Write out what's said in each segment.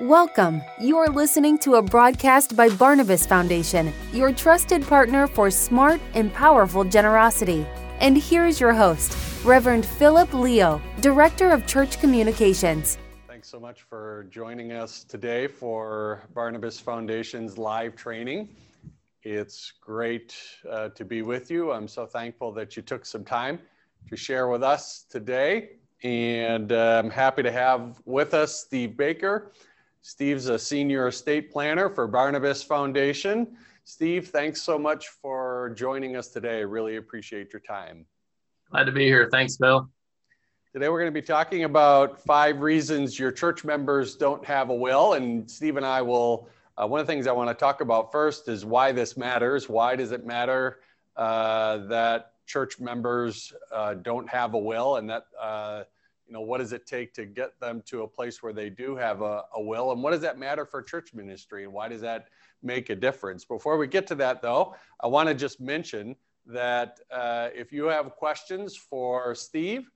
Welcome. You are listening to a broadcast by Barnabas Foundation, your trusted partner for smart and powerful generosity. And here's your host, Reverend Philip Leo, Director of Church Communications. Thanks so much for joining us today for Barnabas Foundation's live training. It's great uh, to be with you. I'm so thankful that you took some time to share with us today. And uh, I'm happy to have with us Steve Baker. Steve's a senior estate planner for Barnabas Foundation. Steve, thanks so much for joining us today. Really appreciate your time. Glad to be here. Thanks, Bill. Today we're going to be talking about five reasons your church members don't have a will. And Steve and I will, uh, one of the things I want to talk about first is why this matters. Why does it matter uh, that church members uh, don't have a will and that uh, know, what does it take to get them to a place where they do have a, a will? And what does that matter for church ministry? And why does that make a difference? Before we get to that, though, I want to just mention that uh, if you have questions for Steve,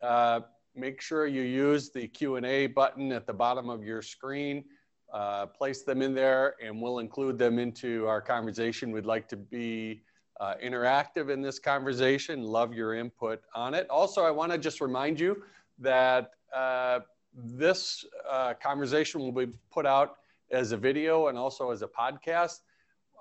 uh, make sure you use the Q&A button at the bottom of your screen. Uh, place them in there and we'll include them into our conversation. We'd like to be uh, interactive in this conversation. Love your input on it. Also, I want to just remind you that uh, this uh, conversation will be put out as a video and also as a podcast.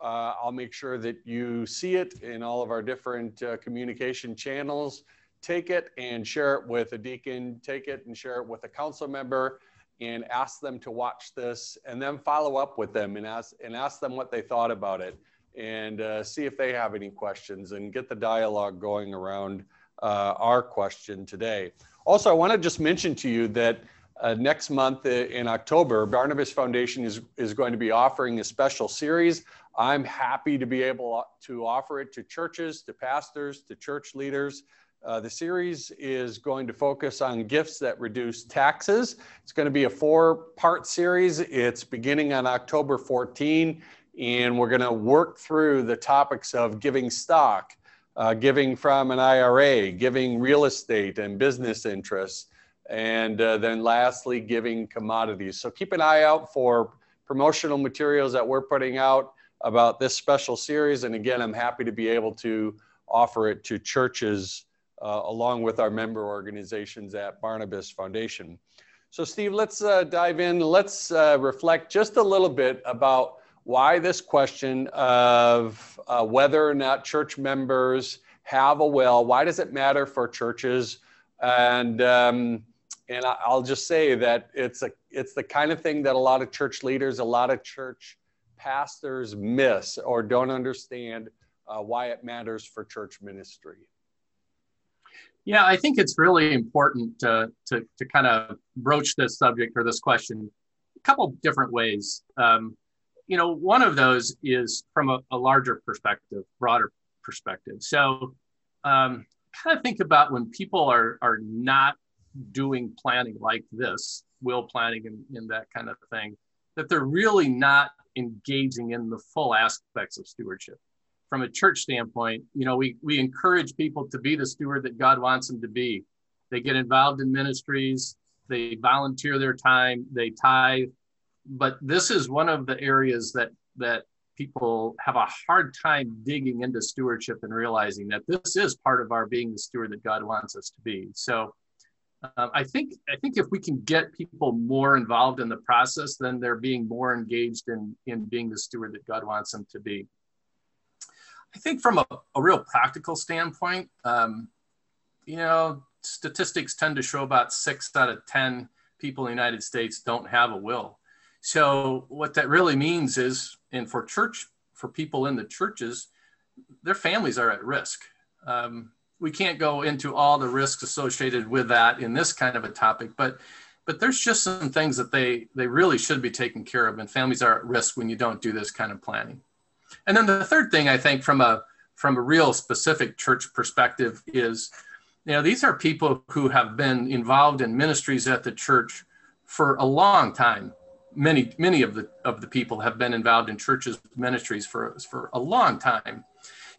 Uh, I'll make sure that you see it in all of our different uh, communication channels. Take it and share it with a deacon, take it and share it with a council member, and ask them to watch this, and then follow up with them and ask, and ask them what they thought about it, and uh, see if they have any questions, and get the dialogue going around uh, our question today. Also, I want to just mention to you that uh, next month in October, Barnabas Foundation is, is going to be offering a special series. I'm happy to be able to offer it to churches, to pastors, to church leaders. Uh, the series is going to focus on gifts that reduce taxes. It's going to be a four part series. It's beginning on October 14, and we're going to work through the topics of giving stock, uh, giving from an IRA, giving real estate and business interests, and uh, then lastly, giving commodities. So keep an eye out for promotional materials that we're putting out about this special series. And again, I'm happy to be able to offer it to churches uh, along with our member organizations at Barnabas Foundation. So, Steve, let's uh, dive in. Let's uh, reflect just a little bit about why this question of uh, whether or not church members have a will, why does it matter for churches? And um, and I'll just say that it's a it's the kind of thing that a lot of church leaders, a lot of church pastors miss or don't understand uh, why it matters for church ministry. Yeah, I think it's really important to, to, to kind of broach this subject or this question a couple different ways. Um, you know, one of those is from a, a larger perspective, broader perspective. So, um, kind of think about when people are are not doing planning like this, will planning and, and that kind of thing, that they're really not engaging in the full aspects of stewardship. From a church standpoint, you know, we we encourage people to be the steward that God wants them to be. They get involved in ministries, they volunteer their time, they tithe, but this is one of the areas that that people have a hard time digging into stewardship and realizing that this is part of our being the steward that God wants us to be. So uh, I think I think if we can get people more involved in the process, then they're being more engaged in in being the steward that God wants them to be. I think from a, a real practical standpoint, um, you know, statistics tend to show about six out of ten people in the United States don't have a will. So what that really means is, and for church, for people in the churches, their families are at risk. Um, we can't go into all the risks associated with that in this kind of a topic, but but there's just some things that they they really should be taken care of, and families are at risk when you don't do this kind of planning. And then the third thing I think from a from a real specific church perspective is, you know, these are people who have been involved in ministries at the church for a long time many many of the of the people have been involved in churches ministries for for a long time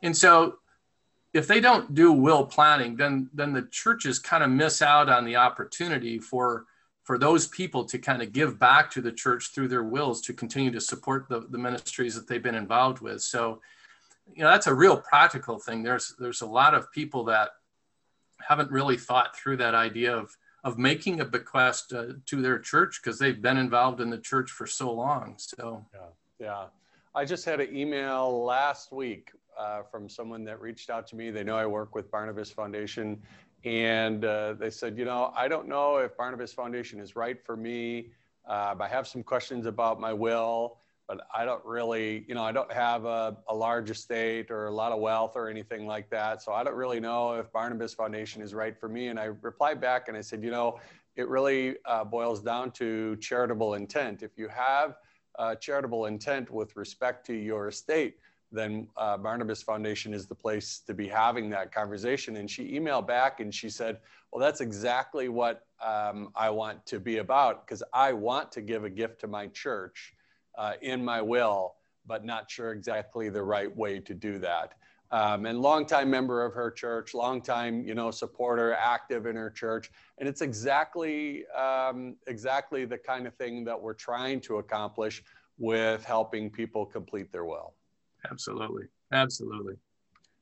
and so if they don't do will planning then then the churches kind of miss out on the opportunity for for those people to kind of give back to the church through their wills to continue to support the, the ministries that they've been involved with. So, you know, that's a real practical thing. There's there's a lot of people that haven't really thought through that idea of of making a bequest uh, to their church because they've been involved in the church for so long. So, yeah, yeah. I just had an email last week uh, from someone that reached out to me. They know I work with Barnabas Foundation, and uh, they said, you know, I don't know if Barnabas Foundation is right for me. Uh, I have some questions about my will, but I don't really, you know, I don't have a, a, large estate or a lot of wealth or anything like that. So I don't really know if Barnabas Foundation is right for me. And I replied back and I said, you know, it really uh, boils down to charitable intent. If you have charitable intent with respect to your estate, then uh, Barnabas Foundation is the place to be having that conversation. And she emailed back and she said, Well, that's exactly what um, I want to be about because I want to give a gift to my church uh, in my will, but not sure exactly the right way to do that. Um, and longtime member of her church, longtime you know supporter, active in her church, and it's exactly um, exactly the kind of thing that we're trying to accomplish with helping people complete their will. Absolutely. Absolutely.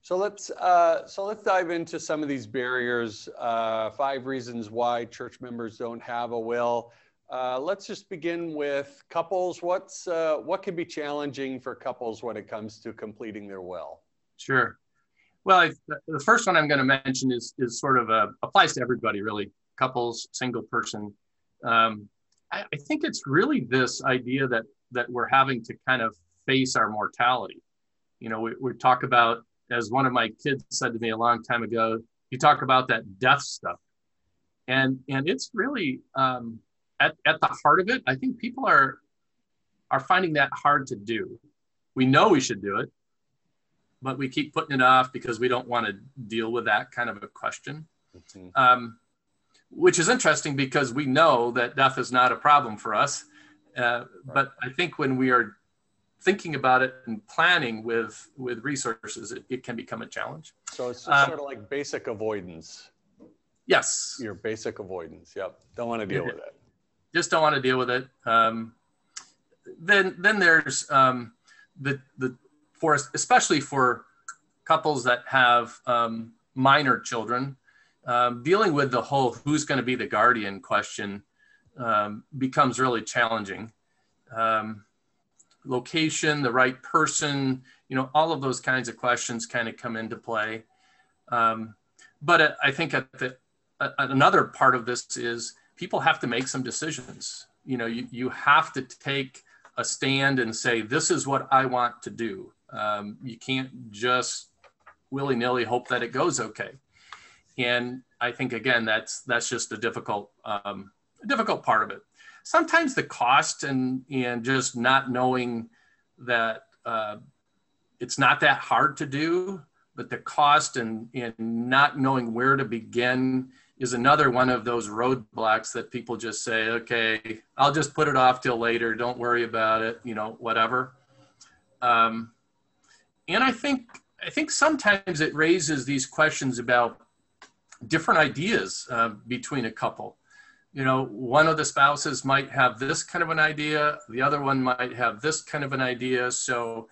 So let's uh, so let's dive into some of these barriers. Uh, five reasons why church members don't have a will. Uh, let's just begin with couples. What's uh, what can be challenging for couples when it comes to completing their will? Sure. Well, I, the first one I'm going to mention is is sort of a, applies to everybody really, couples, single person. Um, I, I think it's really this idea that that we're having to kind of face our mortality you know, we, we talk about, as one of my kids said to me a long time ago, you talk about that death stuff. And, and it's really um, at, at the heart of it, I think people are, are finding that hard to do. We know we should do it, but we keep putting it off because we don't want to deal with that kind of a question. Mm-hmm. Um, which is interesting because we know that death is not a problem for us. Uh, right. But I think when we are thinking about it and planning with with resources, it, it can become a challenge. So it's um, sort of like basic avoidance. Yes. Your basic avoidance. Yep. Don't want to deal with it. Just don't want to deal with it. Um, then then there's um, the the for especially for couples that have um, minor children, um, dealing with the whole who's going to be the guardian question um, becomes really challenging. Um, location, the right person, you know, all of those kinds of questions kind of come into play. But I think at the another part of this is people have to make some decisions. You know, you, you have to take a stand and say, this is what I want to do. Um, you can't just willy nilly hope that it goes okay. And I think again, that's that's just a difficult um, difficult part of it sometimes the cost and and just not knowing that uh, it's not that hard to do, but the cost and and not knowing where to begin is another one of those roadblocks that people just say, okay, I'll just put it off till later. Don't worry about it. You know, whatever. Um, and I think I think sometimes it raises these questions about different ideas uh, between a couple you know, one of the spouses might have this kind of an idea, the other one might have this kind of an idea. So,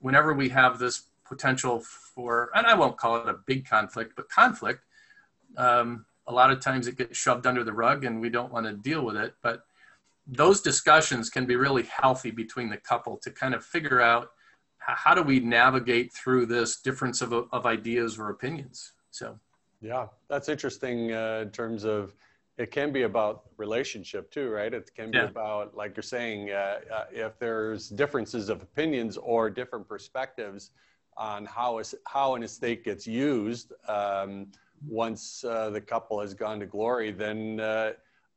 whenever we have this potential for, and I won't call it a big conflict, but conflict, um, a lot of times it gets shoved under the rug and we don't want to deal with it. But those discussions can be really healthy between the couple to kind of figure out how do we navigate through this difference of, of ideas or opinions. So, yeah, that's interesting uh, in terms of it can be about relationship too, right? It can be yeah. about, like you're saying, uh, uh, if there's differences of opinions or different perspectives on how, is, how an estate gets used um, once uh, the couple has gone to glory, then uh,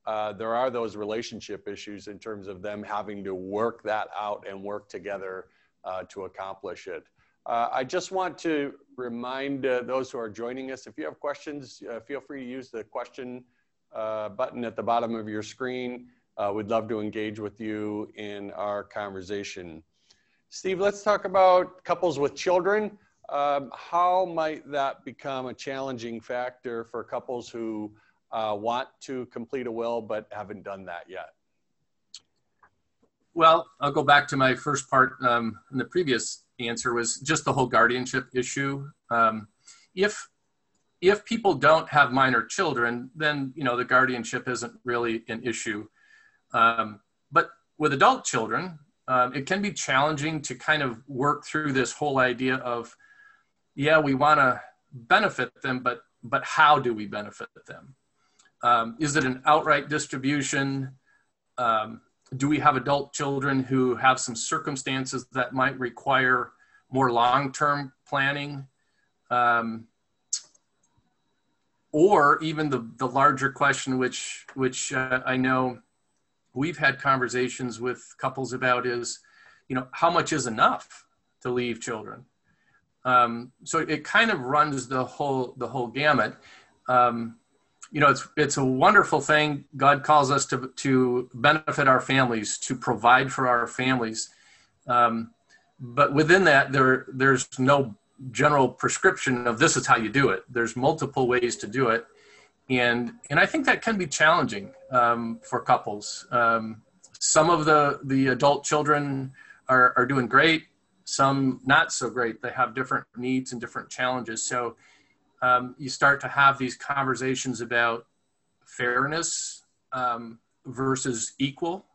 uh, there are those relationship issues in terms of them having to work that out and work together uh, to accomplish it. I just want to remind those who are joining us, if you have questions, feel free to use the question uh, button at the bottom of your screen. Uh, we'd love to engage with you in our conversation. Steve, let's talk about couples with children. Um, how might that become a challenging factor for couples who uh, want to complete a will but haven't done that yet? Well, I'll go back to my first part um, in the previous answer was just the whole guardianship issue. Um, if if people don't have minor children, then you know the guardianship isn't really an issue. Um, but with adult children, um, it can be challenging to kind of work through this whole idea of, yeah, we want to benefit them, but but how do we benefit them? Um, is it an outright distribution? Um, do we have adult children who have some circumstances that might require more long-term planning? Um, or even the, the larger question, which, which uh, I know we've had conversations with couples about is, you know, how much is enough to leave children? Um, so it kind of runs the whole, the whole gamut. Um, you know, it's it's a wonderful thing. God calls us to to benefit our families, to provide for our families. Um, but within that, there there's no general prescription of this is how you do it. There's multiple ways to do it, and and I think that can be challenging um, for couples. Um, some of the the adult children are are doing great. Some not so great. They have different needs and different challenges. So um, you start to have these conversations about fairness um, versus equal,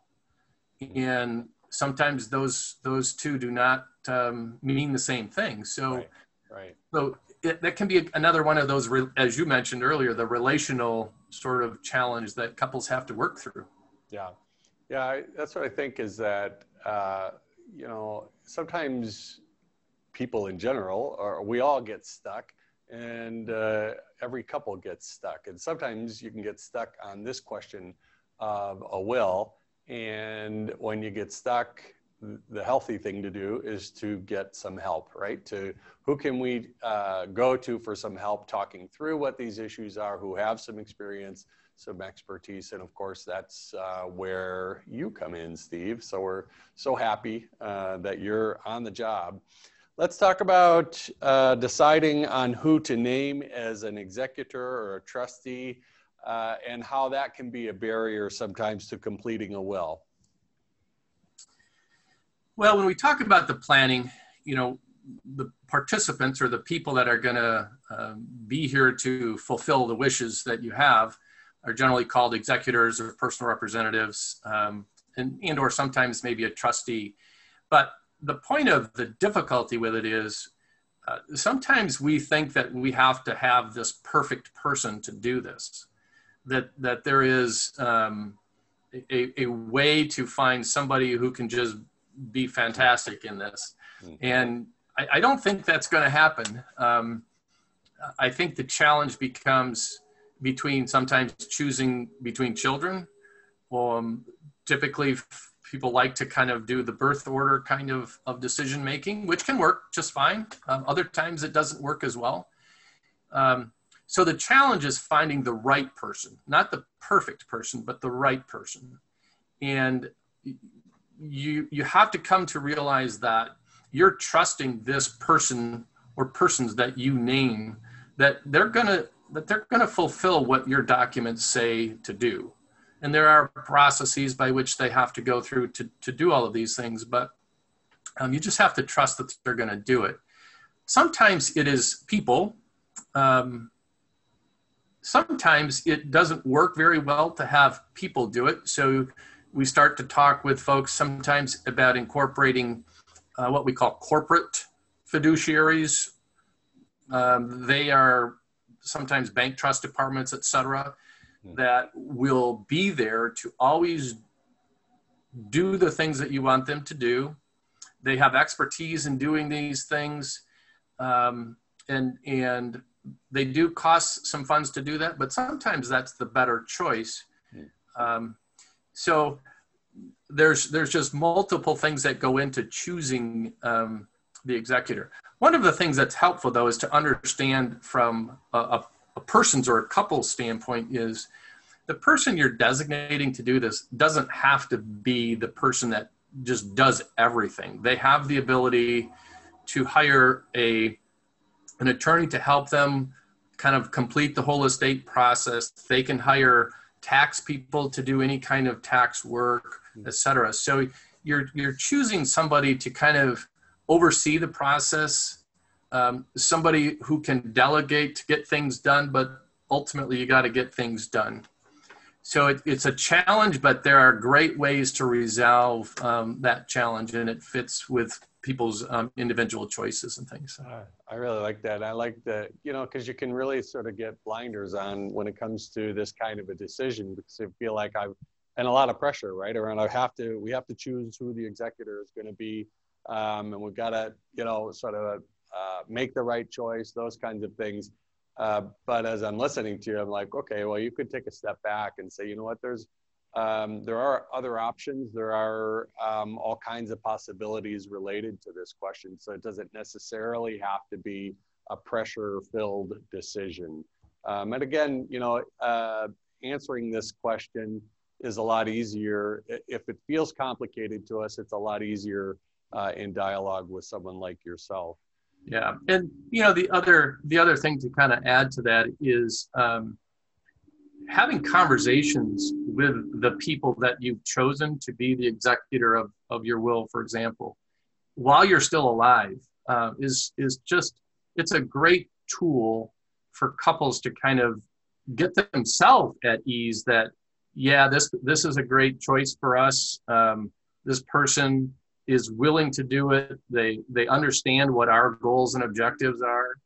and sometimes those those two do not um, mean the same thing. So, right. right. So it, that can be another one of those, re- as you mentioned earlier, the relational sort of challenge that couples have to work through. Yeah, yeah. I, that's what I think is that uh, you know sometimes people in general, or we all get stuck and uh, every couple gets stuck. And sometimes you can get stuck on this question of a will. And when you get stuck, the healthy thing to do is to get some help, right? To who can we uh, go to for some help talking through what these issues are, who have some experience, some expertise, and of course that's uh, where you come in, Steve. So we're so happy uh, that you're on the job. Let's talk about uh, deciding on who to name as an executor or a trustee uh, and how that can be a barrier sometimes to completing a will. Well, when we talk about the planning, you know, the participants or the people that are going to um, be here to fulfill the wishes that you have are generally called executors or personal representatives um, and, and or sometimes maybe a trustee. But the point of the difficulty with it is uh, sometimes we think that we have to have this perfect person to do this, that, that there is um, a, a way to find somebody who can just be fantastic in this. Mm-hmm. And I, I, don't think that's going to happen. Um, I think the challenge becomes between sometimes choosing between children. Um, typically, people like to kind of do the birth order kind of, of decision making, which can work just fine. Um, other times it doesn't work as well. Um, so the challenge is finding the right person, not the perfect person, but the right person. And you you have to come to realize that you're trusting this person or persons that you name that they're gonna that they're gonna fulfill what your documents say to do. And there are processes by which they have to go through to, to do all of these things but um, you just have to trust that they're going to do it. Sometimes it is people um, sometimes it doesn't work very well to have people do it. So we start to talk with folks sometimes about incorporating uh, what we call corporate fiduciaries. Um, they are sometimes bank trust departments et cetera that will be there to always do the things that you want them to do. They have expertise in doing these things, um, and and they do cost some funds to do that, but sometimes that's the better choice. Um, so there's there's just multiple things that go into choosing um, the executor. One of the things that's helpful though is to understand from a, a a person's or a couple's standpoint is the person you're designating to do this doesn't have to be the person that just does everything. They have the ability to hire a an attorney to help them kind of complete the whole estate process. They can hire tax people to do any kind of tax work, hmm. et cetera. So you're you're choosing somebody to kind of oversee the process, um, somebody who can delegate to get things done, but ultimately you got to get things done. So it, it's a challenge, but there are great ways to resolve um, that challenge, and it fits with people's um, individual choices and things. Uh, I really like that. I like that, you know, because you can really sort of get blinders on when it comes to this kind of a decision because I feel like I've, and a lot of pressure, right? Around I have to, we have to choose who the executor is going to be. Um, and we've got to, you know, sort of uh, make the right choice, those kinds of things. Uh, but as I'm listening to you, I'm like, okay, well, you could take a step back and say, you know what, there's, um, there are other options. There are um, all kinds of possibilities related to this question. So it doesn't necessarily have to be a pressure filled decision. Um, and again, you know, uh, answering this question is a lot easier. If it feels complicated to us, it's a lot easier uh, in dialogue with someone like yourself. Yeah, and you know the other the other thing to kind of add to that is um, having conversations with the people that you've chosen to be the executor of, of your will, for example, while you're still alive, uh, is is just it's a great tool for couples to kind of get themselves at ease that yeah this this is a great choice for us um, this person is willing to do it they they understand what our goals and objectives are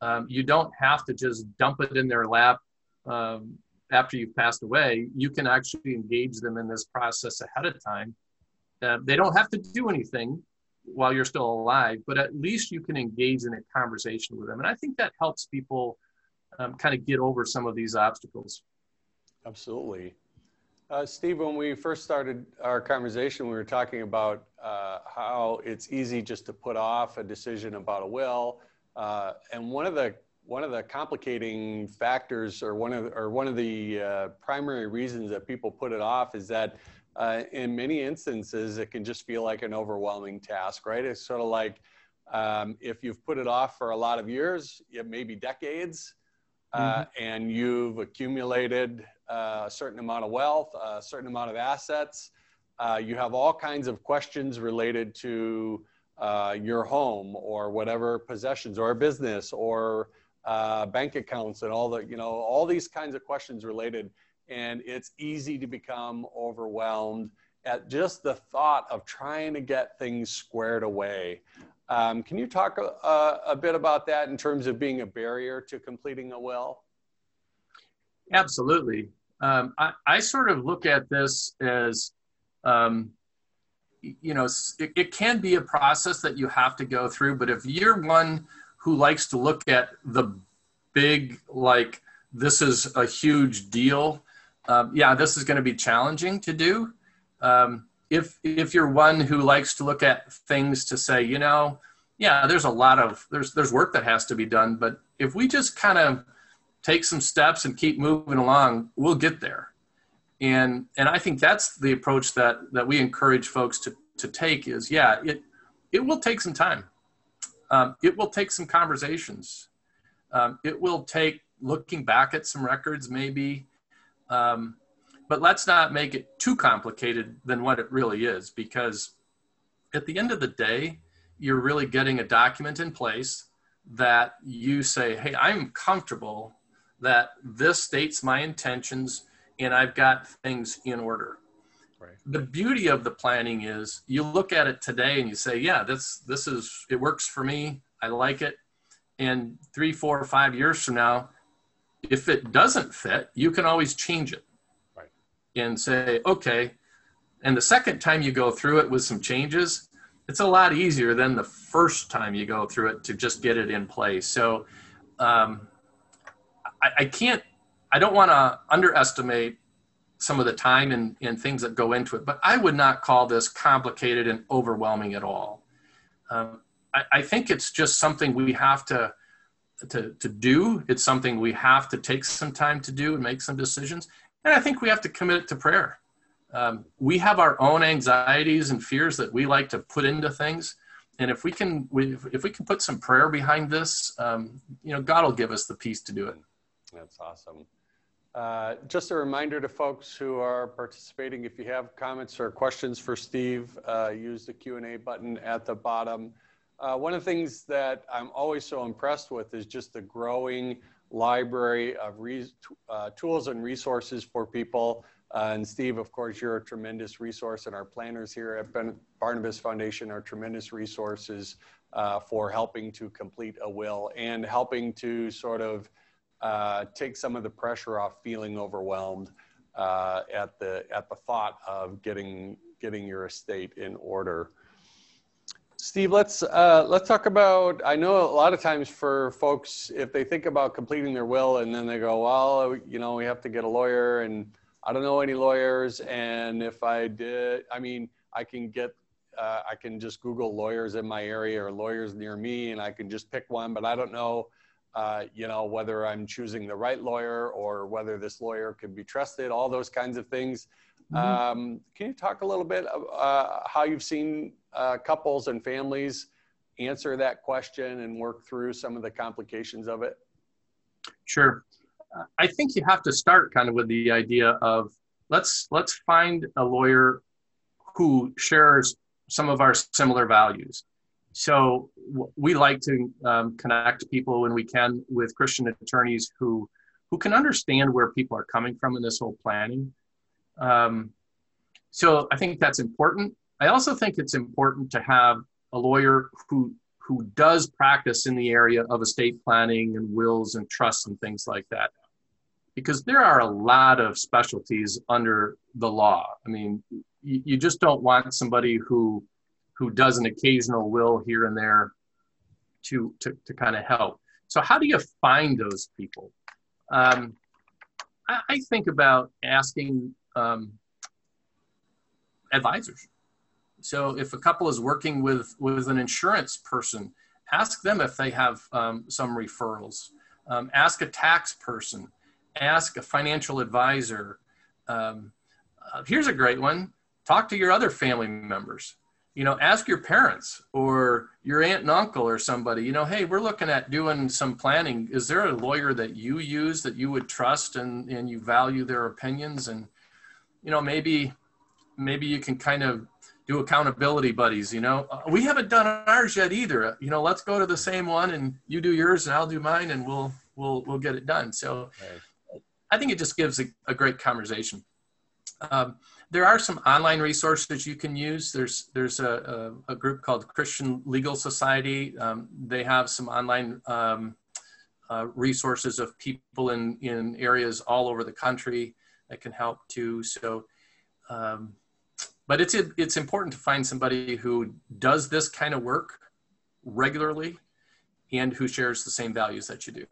um, you don't have to just dump it in their lap um, after you've passed away, you can actually engage them in this process ahead of time. Uh, they don't have to do anything while you're still alive, but at least you can engage in a conversation with them. And I think that helps people um, kind of get over some of these obstacles. Absolutely. Uh, Steve, when we first started our conversation, we were talking about uh, how it's easy just to put off a decision about a will. Uh, and one of the one of the complicating factors or one of or one of the uh, primary reasons that people put it off is that uh, in many instances it can just feel like an overwhelming task right it's sort of like um, if you've put it off for a lot of years maybe decades uh, mm-hmm. and you've accumulated uh, a certain amount of wealth a certain amount of assets uh, you have all kinds of questions related to uh, your home or whatever possessions or business or uh, bank accounts and all the, you know, all these kinds of questions related. And it's easy to become overwhelmed at just the thought of trying to get things squared away. Um, can you talk a, a, bit about that in terms of being a barrier to completing a will? Absolutely. Um, I, I, sort of look at this as, um, you know, it, it, can be a process that you have to go through, but if you're one who likes to look at the big, like, this is a huge deal, um, yeah, this is going to be challenging to do. Um, if if you're one who likes to look at things to say, you know, yeah, there's a lot of there's there's work that has to be done, but if we just kind of take some steps and keep moving along, we'll get there. And and I think that's the approach that that we encourage folks to to take is yeah, it it will take some time. Um, it will take some conversations. Um, it will take looking back at some records, maybe. Um, but let's not make it too complicated than what it really is, because at the end of the day, you're really getting a document in place that you say, hey, I'm comfortable that this states my intentions and I've got things in order. Right. The beauty of the planning is you look at it today and you say, yeah, this this is it works for me. I like it. And three, four, five years from now, if it doesn't fit, you can always change it. Right. And say, okay. And the second time you go through it with some changes, it's a lot easier than the first time you go through it to just get it in place. So um, I, I can't, I don't want to underestimate some of the time and, and things that go into it, but I would not call this complicated and overwhelming at all. Um, I, I, think it's just something we have to, to, to do. It's something we have to take some time to do and make some decisions. And I think we have to commit it to prayer. Um, we have our own anxieties and fears that we like to put into things. and if we can, we, if we can put some prayer behind this, um, you know, God will give us the peace to do it. That's awesome. Uh, just a reminder to folks who are participating, if you have comments or questions for Steve, uh, use the Q&A button at the bottom. Uh, one of the things that I'm always so impressed with is just the growing library of uh, tools and resources for people. Uh, and Steve, of course, you're a tremendous resource, and our planners here at ben Barnabas Foundation are tremendous resources uh, for helping to complete a will and helping to sort of uh, take some of the pressure off feeling overwhelmed uh, at the at the thought of getting getting your estate in order. Steve, let's uh, let's talk about. I know a lot of times for folks, if they think about completing their will and then they go, well, you know, we have to get a lawyer, and I don't know any lawyers, and if I did, I mean, I can get, uh, I can just Google lawyers in my area or lawyers near me, and I can just pick one, but I don't know, uh, you know, whether I'm choosing the right lawyer or whether this lawyer can be trusted. All those kinds of things. Mm-hmm. Um, can you talk a little bit uh, how you've seen uh, couples and families answer that question and work through some of the complications of it? Sure. I think you have to start kind of with the idea of let's let's find a lawyer who shares some of our similar values. So we like to um, connect people when we can with Christian attorneys who who can understand where people are coming from in this whole planning. Um, so I think that's important. I also think it's important to have a lawyer who who does practice in the area of estate planning and wills and trusts and things like that. Because there are a lot of specialties under the law. I mean, you, you just don't want somebody who who does an occasional will here and there to to, to kind of help. So how do you find those people? Um, I, I, think about asking um, advisors so if a couple is working with with an insurance person, ask them if they have um, some referrals. Um, ask a tax person. Ask a financial advisor. Um, uh, here's a great one. Talk to your other family members. You know, ask your parents or your aunt and uncle or somebody. You know, hey, we're looking at doing some planning. Is there a lawyer that you use that you would trust and and you value their opinions and you know maybe maybe you can kind of do accountability buddies you know uh, we haven't done ours yet either you know let's go to the same one and you do yours and i'll do mine and we'll we'll we'll get it done so right. i think it just gives a, a great conversation um, there are some online resources you can use. There's there's a, a, a group called christian legal society. Um, they have some online um, uh, resources of people in in areas all over the country that can help too. So um, but it's it's important to find somebody who does this kind of work regularly and who shares the same values that you do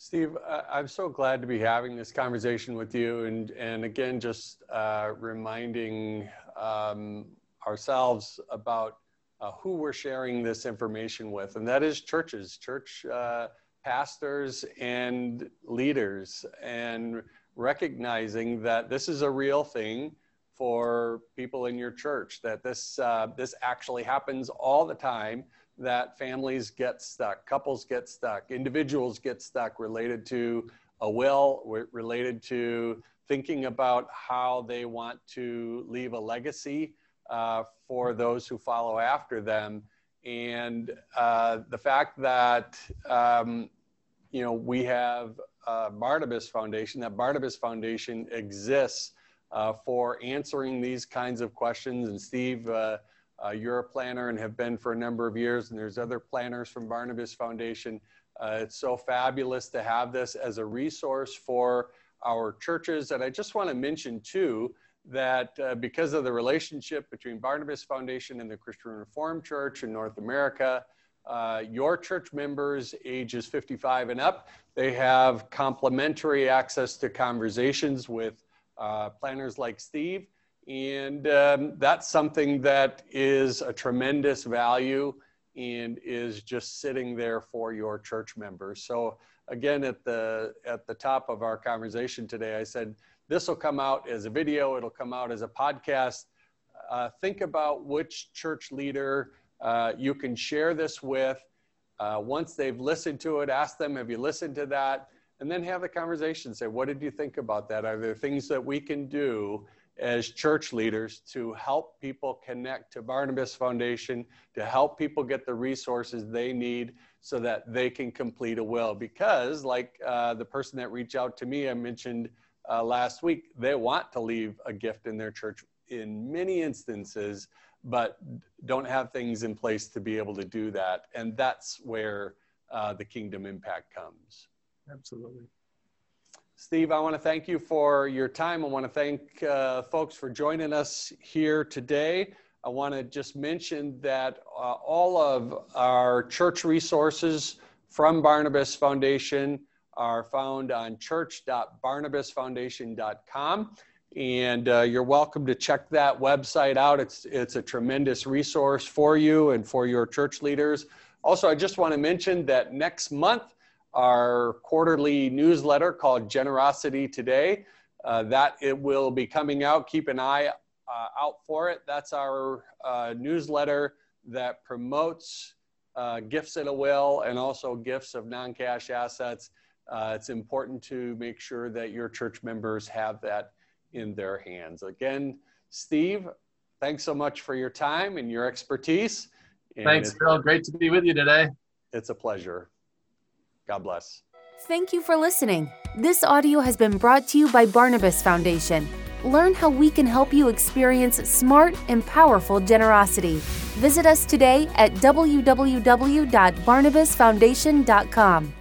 steve i'm so glad to be having this conversation with you and and again just uh, reminding um, ourselves about uh, who we're sharing this information with and that is churches church uh, pastors and leaders and recognizing that this is a real thing for people in your church that this uh, this actually happens all the time that families get stuck couples get stuck individuals get stuck related to a will related to thinking about how they want to leave a legacy uh, for those who follow after them and uh, the fact that um, you know we have barnabas foundation that barnabas foundation exists uh, for answering these kinds of questions. And Steve, uh, you're a planner and have been for a number of years, and there's other planners from Barnabas Foundation. Uh, it's so fabulous to have this as a resource for our churches. And I just want to mention too that uh, because of the relationship between Barnabas Foundation and the Christian Reformed Church in North America, uh, your church members ages 55 and up, they have complimentary access to conversations with uh, planners like Steve. And um, that's something that is a tremendous value and is just sitting there for your church members. So again, at the, at the top of our conversation today, I said, this will come out as a video, it'll come out as a podcast. Uh, think about which church leader uh, you can share this with. Uh, once they've listened to it, ask them, have you listened to that? And then have the conversation. Say, what did you think about that? Are there things that we can do as church leaders to help people connect to Barnabas Foundation, to help people get the resources they need so that they can complete a will? Because, like uh, the person that reached out to me, I mentioned uh, last week, they want to leave a gift in their church in many instances, but don't have things in place to be able to do that. And that's where uh, the kingdom impact comes. Absolutely. Steve, I want to thank you for your time. I want to thank uh, folks for joining us here today. I want to just mention that uh, all of our church resources from Barnabas Foundation are found on church.barnabasfoundation.com. And uh, you're welcome to check that website out. It's, it's a tremendous resource for you and for your church leaders. Also, I just want to mention that next month, our quarterly newsletter called Generosity Today, uh, that it will be coming out. Keep an eye uh, out for it. That's our uh, newsletter that promotes uh, gifts at a will and also gifts of non-cash assets uh, it's important to make sure that your church members have that in their hands. Again, Steve, thanks so much for your time and your expertise. And thanks, Phil. Great to be with you today. It's a pleasure. God bless. Thank you for listening. This audio has been brought to you by Barnabas Foundation. Learn how we can help you experience smart and powerful generosity. Visit us today at www.barnabasfoundation.com.